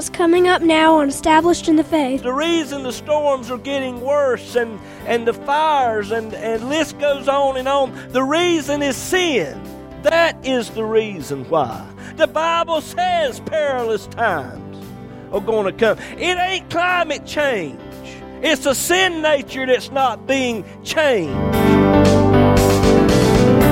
what's coming up now on Established in the Faith. The reason the storms are getting worse and, and the fires and, and list goes on and on, the reason is sin. That is the reason why. The Bible says perilous times are going to come. It ain't climate change. It's a sin nature that's not being changed.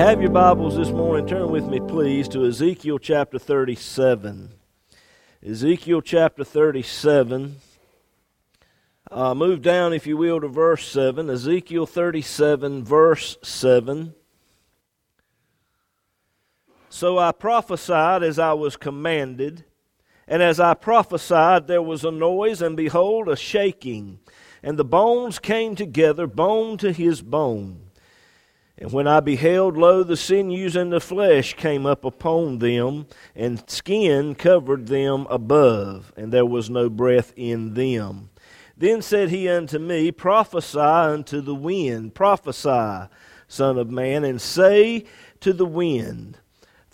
Have your Bibles this morning, turn with me, please, to Ezekiel chapter 37. Ezekiel chapter 37. Uh, move down, if you will, to verse 7. Ezekiel 37, verse 7. So I prophesied as I was commanded, and as I prophesied, there was a noise, and behold, a shaking, and the bones came together, bone to his bone. And when I beheld, lo, the sinews and the flesh came up upon them, and skin covered them above, and there was no breath in them. Then said he unto me, Prophesy unto the wind, prophesy, Son of man, and say to the wind,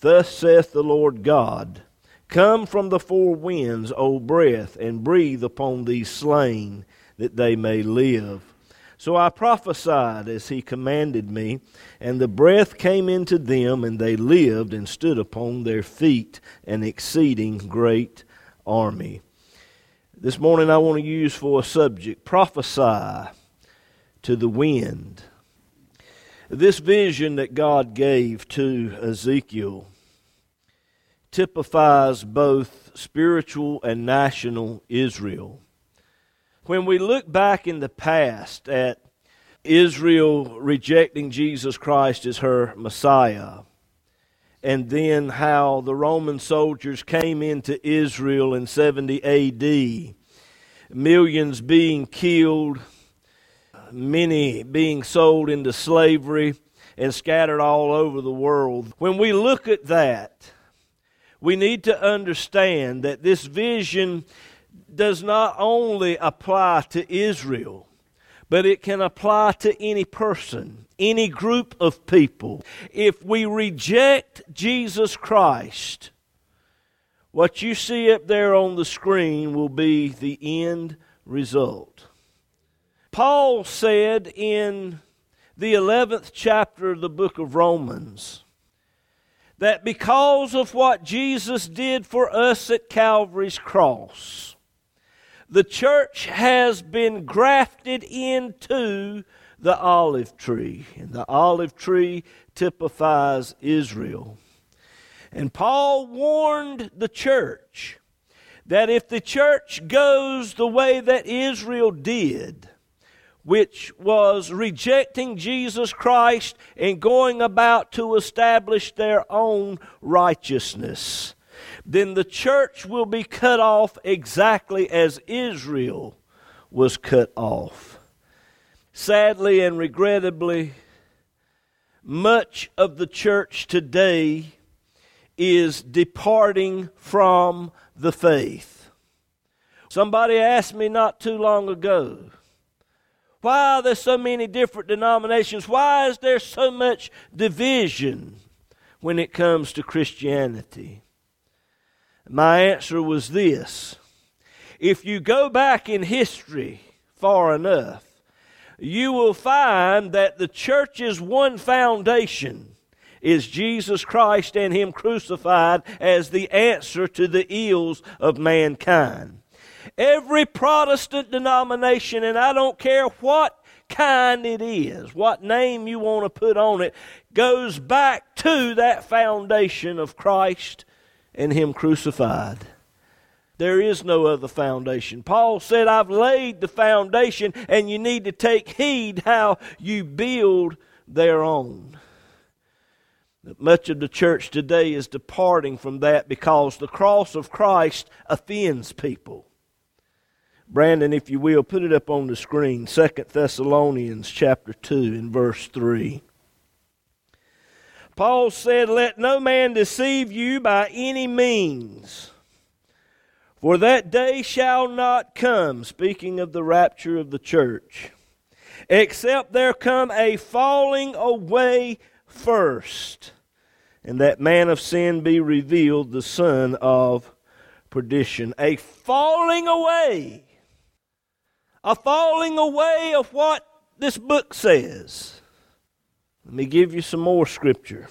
Thus saith the Lord God, Come from the four winds, O breath, and breathe upon these slain, that they may live. So I prophesied as he commanded me, and the breath came into them, and they lived and stood upon their feet, an exceeding great army. This morning I want to use for a subject prophesy to the wind. This vision that God gave to Ezekiel typifies both spiritual and national Israel. When we look back in the past at Israel rejecting Jesus Christ as her Messiah, and then how the Roman soldiers came into Israel in 70 AD, millions being killed, many being sold into slavery and scattered all over the world. When we look at that, we need to understand that this vision does not only apply to Israel, but it can apply to any person, any group of people. If we reject Jesus Christ, what you see up there on the screen will be the end result. Paul said in the 11th chapter of the book of Romans that because of what Jesus did for us at Calvary's cross, the church has been grafted into the olive tree, and the olive tree typifies Israel. And Paul warned the church that if the church goes the way that Israel did, which was rejecting Jesus Christ and going about to establish their own righteousness, then the church will be cut off exactly as Israel was cut off. Sadly and regrettably, much of the church today is departing from the faith. Somebody asked me not too long ago, why are there so many different denominations? Why is there so much division when it comes to Christianity? My answer was this If you go back in history far enough, you will find that the church's one foundation is Jesus Christ and Him crucified as the answer to the ills of mankind. Every Protestant denomination, and I don't care what kind it is, what name you want to put on it, goes back to that foundation of Christ and Him crucified. There is no other foundation. Paul said, I've laid the foundation, and you need to take heed how you build thereon. Much of the church today is departing from that because the cross of Christ offends people. Brandon, if you will, put it up on the screen. Second Thessalonians chapter 2 and verse 3. Paul said, Let no man deceive you by any means. For that day shall not come, speaking of the rapture of the church, except there come a falling away first, and that man of sin be revealed, the son of perdition. A falling away. A falling away of what this book says. Let me give you some more scripture.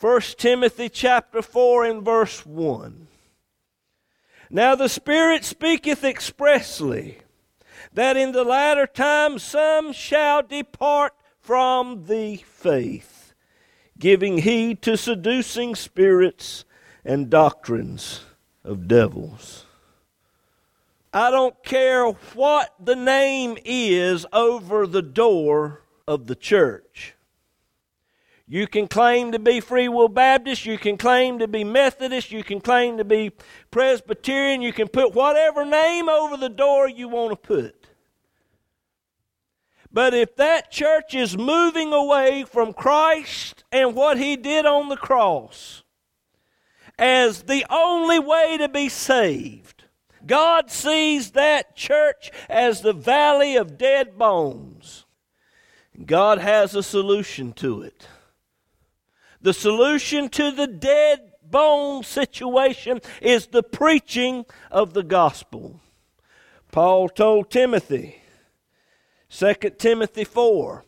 1 Timothy chapter 4 and verse 1. Now the Spirit speaketh expressly that in the latter time some shall depart from the faith, giving heed to seducing spirits and doctrines of devils. I don't care what the name is over the door of the church. You can claim to be Free Will Baptist, you can claim to be Methodist, you can claim to be Presbyterian, you can put whatever name over the door you want to put. But if that church is moving away from Christ and what He did on the cross as the only way to be saved, God sees that church as the valley of dead bones. God has a solution to it. The solution to the dead bone situation is the preaching of the gospel. Paul told Timothy, 2 Timothy 4,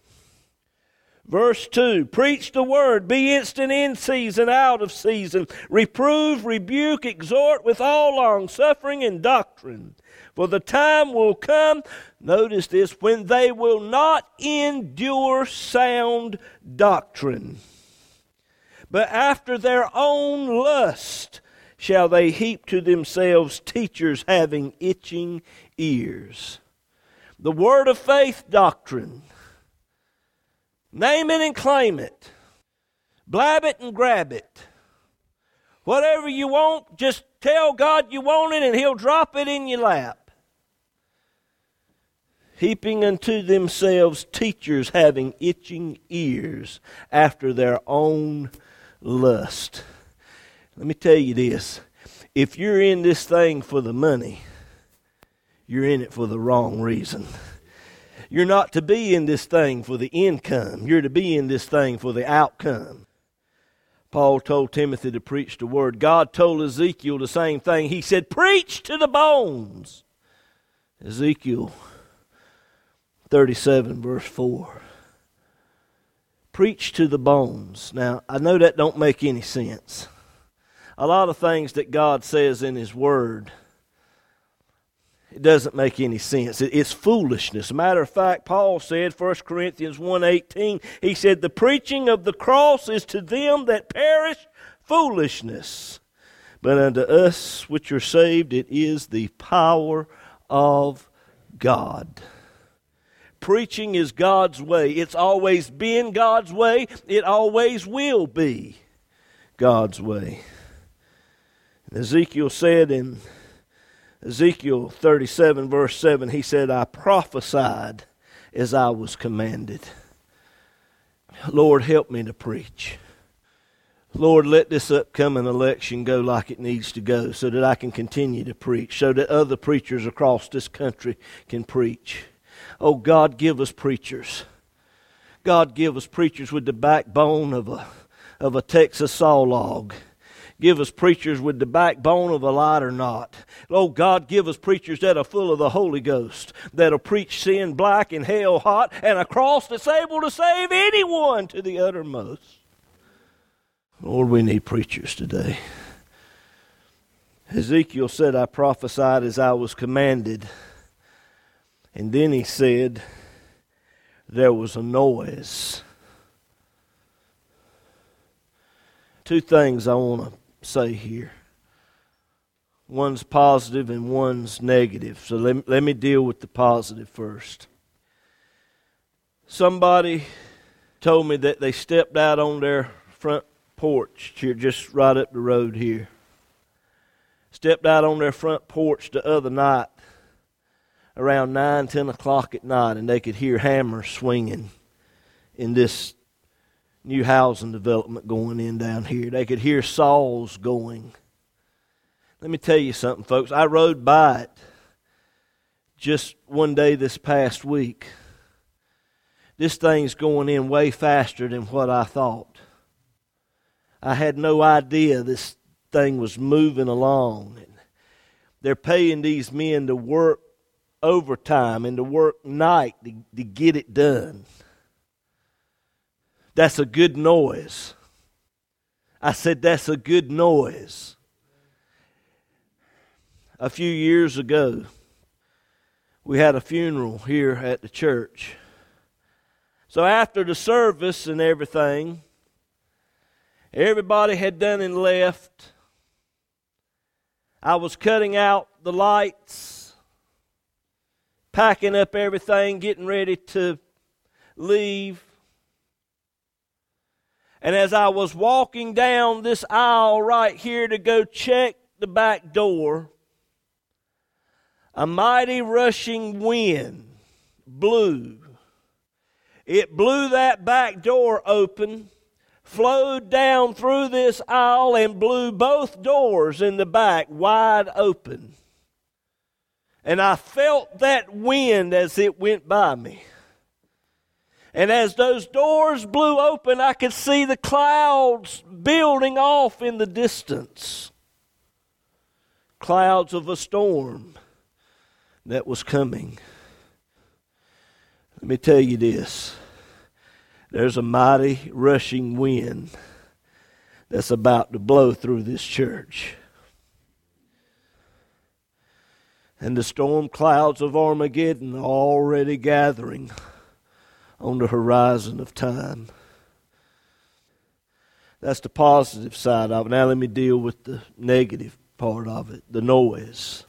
verse 2 Preach the word, be instant in season, out of season, reprove, rebuke, exhort with all long suffering and doctrine. For the time will come, notice this, when they will not endure sound doctrine but after their own lust shall they heap to themselves teachers having itching ears. The word of faith doctrine. Name it and claim it. Blab it and grab it. Whatever you want, just tell God you want it and He'll drop it in your lap. Heaping unto themselves teachers having itching ears after their own lust. Let me tell you this if you're in this thing for the money, you're in it for the wrong reason. You're not to be in this thing for the income, you're to be in this thing for the outcome. Paul told Timothy to preach the word. God told Ezekiel the same thing. He said, Preach to the bones. Ezekiel 37, verse 4 preach to the bones. Now, I know that don't make any sense. A lot of things that God says in His Word, it doesn't make any sense. It's foolishness. matter of fact, Paul said, 1 Corinthians 1.18, he said, The preaching of the cross is to them that perish foolishness. But unto us which are saved, it is the power of God. Preaching is God's way. It's always been God's way. It always will be God's way. Ezekiel said in Ezekiel 37, verse 7, he said, I prophesied as I was commanded. Lord, help me to preach. Lord, let this upcoming election go like it needs to go so that I can continue to preach, so that other preachers across this country can preach. Oh, God, give us preachers. God, give us preachers with the backbone of a, of a Texas saw log. Give us preachers with the backbone of a lighter knot. Oh, God, give us preachers that are full of the Holy Ghost, that'll preach sin black and hell hot, and a cross that's able to save anyone to the uttermost. Lord, we need preachers today. Ezekiel said, I prophesied as I was commanded. And then he said, There was a noise. Two things I want to say here. One's positive and one's negative. So let, let me deal with the positive first. Somebody told me that they stepped out on their front porch here, just right up the road here. Stepped out on their front porch the other night around 9, 10 o'clock at night, and they could hear hammers swinging in this new housing development going in down here. They could hear saws going. Let me tell you something, folks. I rode by it just one day this past week. This thing's going in way faster than what I thought. I had no idea this thing was moving along. They're paying these men to work overtime and to work night to, to get it done. That's a good noise. I said, That's a good noise. A few years ago, we had a funeral here at the church. So after the service and everything, everybody had done and left. I was cutting out the lights packing up everything, getting ready to leave. And as I was walking down this aisle right here to go check the back door, a mighty rushing wind blew. It blew that back door open, flowed down through this aisle, and blew both doors in the back wide open. And I felt that wind as it went by me. And as those doors blew open, I could see the clouds building off in the distance. Clouds of a storm that was coming. Let me tell you this there's a mighty rushing wind that's about to blow through this church. And the storm clouds of Armageddon are already gathering on the horizon of time. That's the positive side of it. Now let me deal with the negative part of it the noise.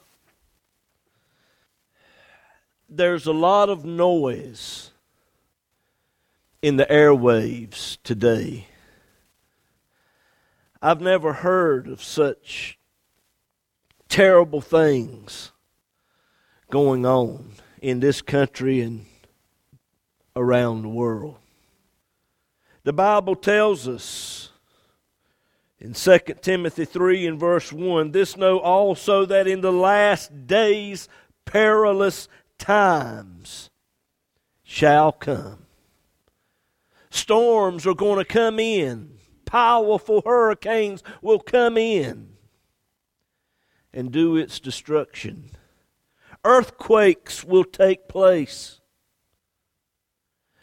There's a lot of noise in the airwaves today. I've never heard of such terrible things going on in this country and around the world. The Bible tells us in 2 Timothy 3 and verse 1 this know also that in the last days perilous times shall come. Storms are going to come in, powerful hurricanes will come in and do its destruction earthquakes will take place.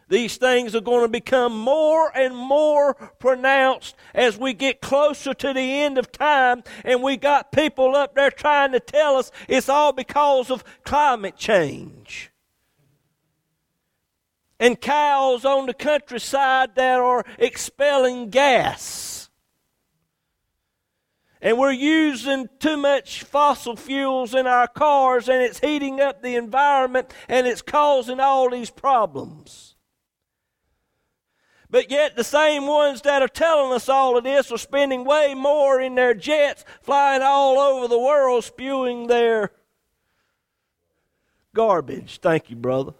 These things are going to become more and more pronounced as we get closer to the end of time, and we got people up there trying to tell us it's all because of climate change. And cows on the countryside that are expelling gas and we're using too much fossil fuels in our cars and it's heating up the environment and it's causing all these problems. But yet, the same ones that are telling us all of this are spending way more in their jets, flying all over the world, spewing their garbage. Thank you, brother.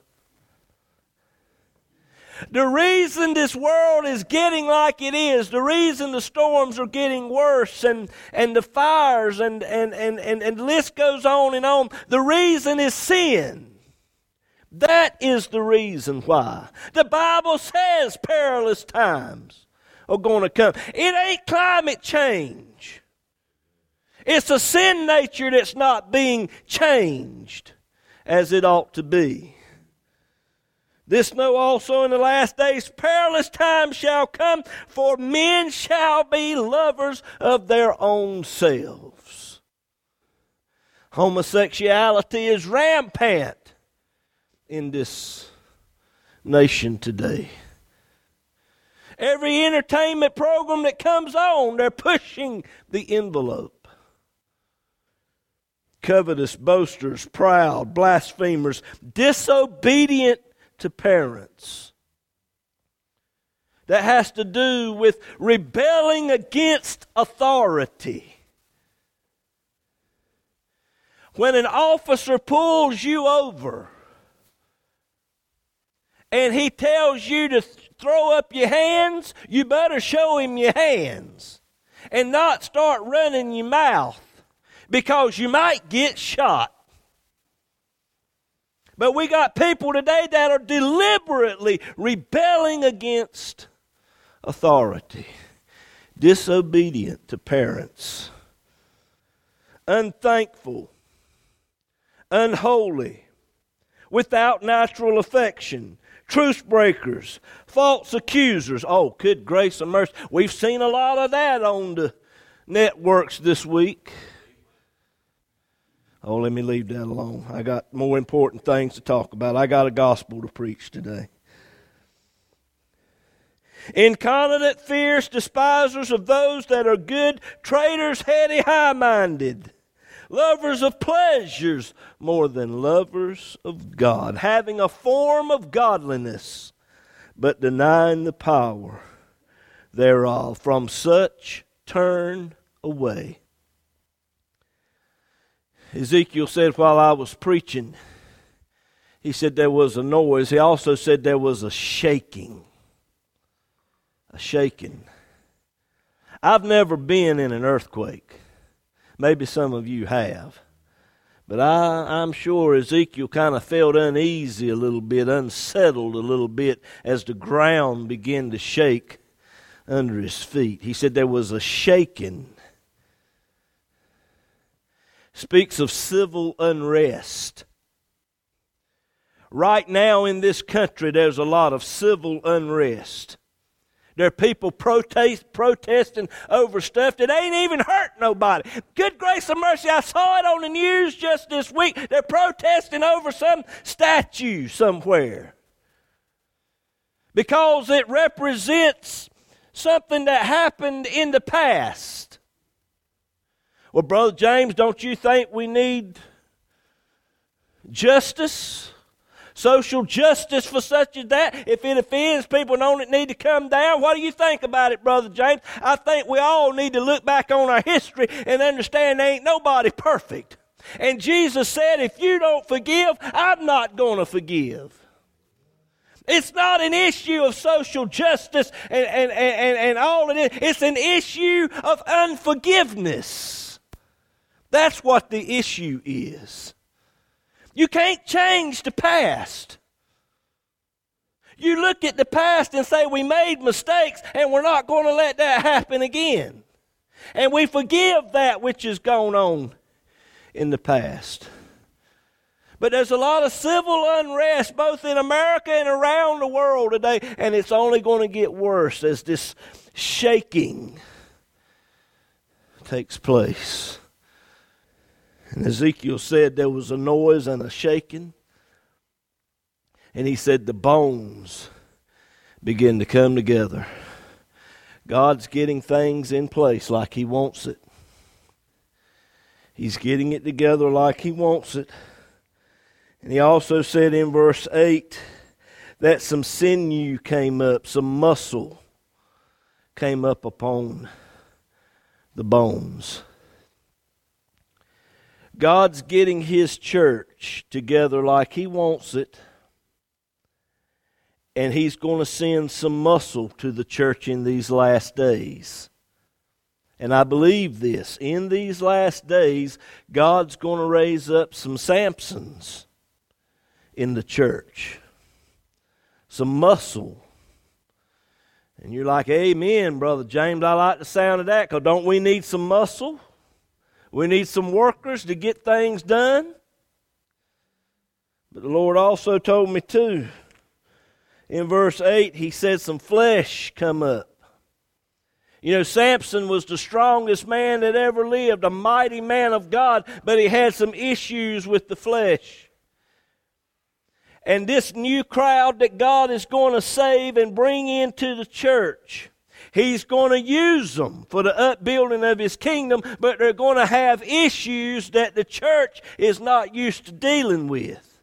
The reason this world is getting like it is, the reason the storms are getting worse and, and the fires and, and, and, and, and list goes on and on, the reason is sin. That is the reason why. The Bible says perilous times are going to come. It ain't climate change. It's a sin nature that's not being changed as it ought to be. This know also in the last days perilous times shall come, for men shall be lovers of their own selves. Homosexuality is rampant in this nation today. Every entertainment program that comes on, they're pushing the envelope. covetous, boasters, proud, blasphemers, disobedient to parents. That has to do with rebelling against authority. When an officer pulls you over and he tells you to throw up your hands, you better show him your hands and not start running your mouth because you might get shot. But we got people today that are deliberately rebelling against authority, disobedient to parents, unthankful, unholy, without natural affection, truce breakers, false accusers. Oh, good grace and mercy. We've seen a lot of that on the networks this week. Oh, let me leave that alone. I got more important things to talk about. I got a gospel to preach today. Incontinent, fierce, despisers of those that are good, traitors, heady, high minded lovers of pleasures more than lovers of God, having a form of godliness, but denying the power thereof. From such turn away. Ezekiel said while I was preaching, he said there was a noise. He also said there was a shaking. A shaking. I've never been in an earthquake. Maybe some of you have. But I, I'm sure Ezekiel kind of felt uneasy a little bit, unsettled a little bit as the ground began to shake under his feet. He said there was a shaking. Speaks of civil unrest. Right now in this country, there's a lot of civil unrest. There are people protest, protesting over stuff that ain't even hurt nobody. Good grace and mercy, I saw it on the news just this week. They're protesting over some statue somewhere because it represents something that happened in the past. Well, Brother James, don't you think we need justice? social justice for such as that. If it offends people don't it need to come down, what do you think about it, Brother James? I think we all need to look back on our history and understand there ain't nobody perfect. And Jesus said, if you don't forgive, I'm not going to forgive. It's not an issue of social justice and, and, and, and all it. It's an issue of unforgiveness. That's what the issue is. You can't change the past. You look at the past and say, We made mistakes and we're not going to let that happen again. And we forgive that which has gone on in the past. But there's a lot of civil unrest both in America and around the world today, and it's only going to get worse as this shaking takes place. And Ezekiel said there was a noise and a shaking. And he said the bones begin to come together. God's getting things in place like He wants it. He's getting it together like He wants it. And He also said in verse 8 that some sinew came up, some muscle came up upon the bones. God's getting His church together like He wants it, and He's going to send some muscle to the church in these last days. And I believe this. In these last days, God's going to raise up some Samsons in the church, some muscle. And you're like, Amen, Brother James. I like the sound of that because don't we need some muscle? We need some workers to get things done. But the Lord also told me too. In verse 8, he said some flesh come up. You know, Samson was the strongest man that ever lived, a mighty man of God, but he had some issues with the flesh. And this new crowd that God is going to save and bring into the church, He's going to use them for the upbuilding of His kingdom, but they're going to have issues that the church is not used to dealing with.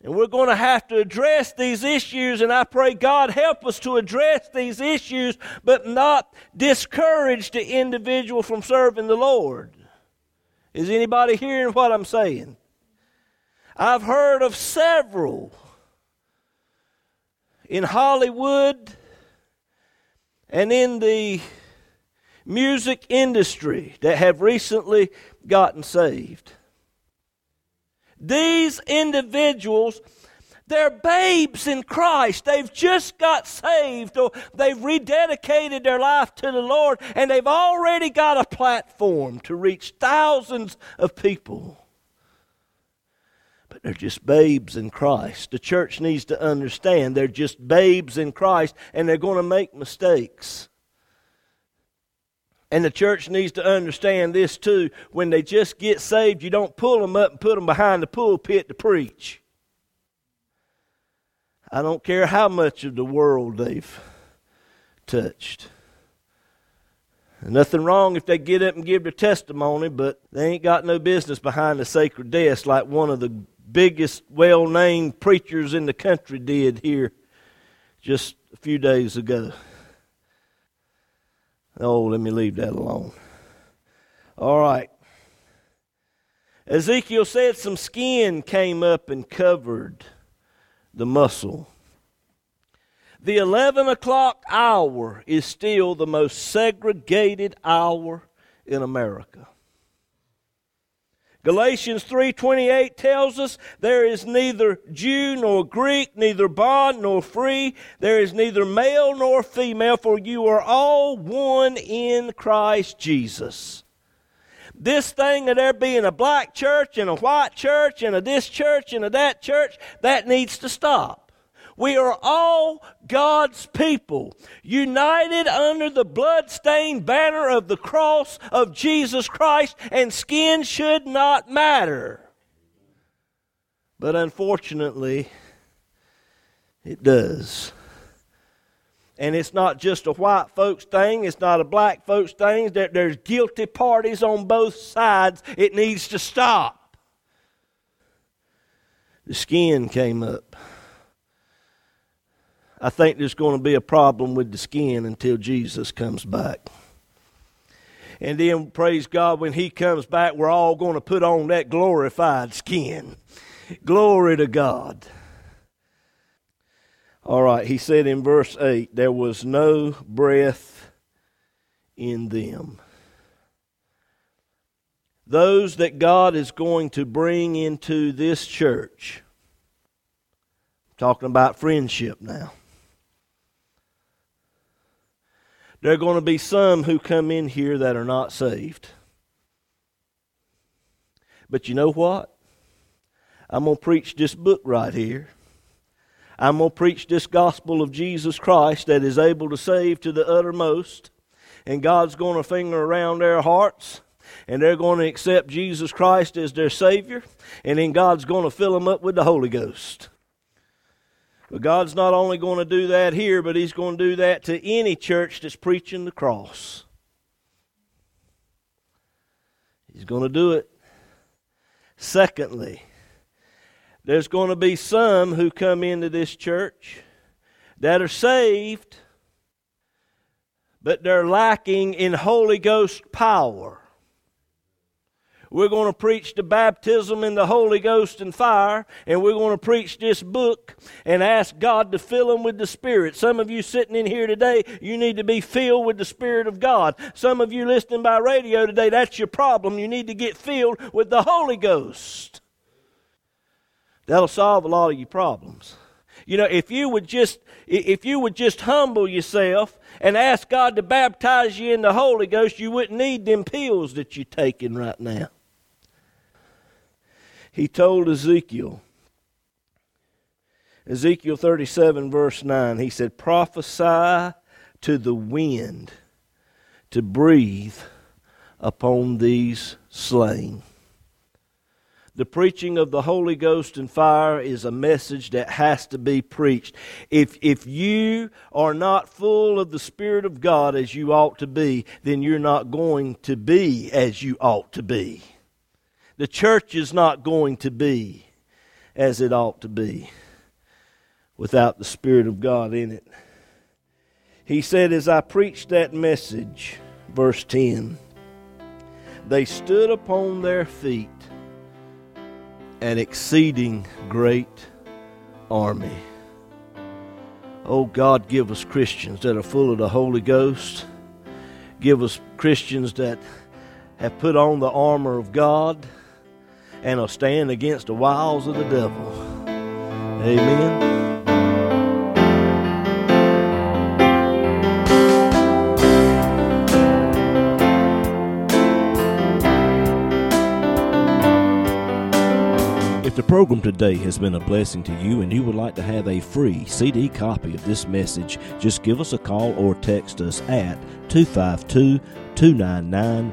And we're going to have to address these issues, and I pray God help us to address these issues, but not discourage the individual from serving the Lord. Is anybody hearing what I'm saying? I've heard of several in Hollywood and in the music industry that have recently gotten saved. These individuals, they're babes in Christ. They've just got saved or they've rededicated their life to the Lord and they've already got a platform to reach thousands of people. But they're just babes in Christ. The church needs to understand they're just babes in Christ and they're going to make mistakes. And the church needs to understand this too. When they just get saved, you don't pull them up and put them behind the pulpit to preach. I don't care how much of the world they've touched. Nothing wrong if they get up and give their testimony, but they ain't got no business behind the sacred desk like one of the biggest, well named preachers in the country did here just a few days ago. Oh, let me leave that alone. All right. Ezekiel said some skin came up and covered the muscle. The 11 o'clock hour is still the most segregated hour in America. Galatians 3:28 tells us there is neither Jew nor Greek, neither bond nor free, there is neither male nor female for you are all one in Christ Jesus. This thing of there being a black church and a white church and a this church and a that church, that needs to stop. We are all God's people, united under the blood-stained banner of the cross of Jesus Christ, and skin should not matter. But unfortunately, it does. And it's not just a white folks thing, it's not a black folks thing. There's guilty parties on both sides. It needs to stop. The skin came up. I think there's going to be a problem with the skin until Jesus comes back. And then, praise God, when He comes back, we're all going to put on that glorified skin. Glory to God. All right, he said in verse 8, there was no breath in them. Those that God is going to bring into this church, talking about friendship now There are going to be some who come in here that are not saved. But you know what? I'm going to preach this book right here. I'm going to preach this gospel of Jesus Christ that is able to save to the uttermost. And God's going to finger around their hearts. And they're going to accept Jesus Christ as their Savior. And then God's going to fill them up with the Holy Ghost. But God's not only going to do that here, but He's going to do that to any church that's preaching the cross. He's going to do it. Secondly, there's going to be some who come into this church that are saved, but they're lacking in Holy Ghost power. We're going to preach the baptism in the Holy Ghost and fire, and we're going to preach this book and ask God to fill them with the Spirit. Some of you sitting in here today, you need to be filled with the Spirit of God. Some of you listening by radio today, that's your problem. You need to get filled with the Holy Ghost. That'll solve a lot of your problems. You know, if you would just if you would just humble yourself and ask God to baptize you in the Holy Ghost, you wouldn't need them pills that you're taking right now he told Ezekiel, Ezekiel 37, verse 9, he said, Prophesy to the wind to breathe upon these slain. The preaching of the Holy Ghost and fire is a message that has to be preached. If, if you are not full of the Spirit of God as you ought to be, then you're not going to be as you ought to be. The church is not going to be as it ought to be without the Spirit of God in it. He said, As I preached that message, verse 10, they stood upon their feet an exceeding great army. Oh God, give us Christians that are full of the Holy Ghost. Give us Christians that have put on the armor of God and will stand against the wiles of the devil. Amen. If the program today has been a blessing to you and you would like to have a free CD copy of this message, just give us a call or text us at 252 299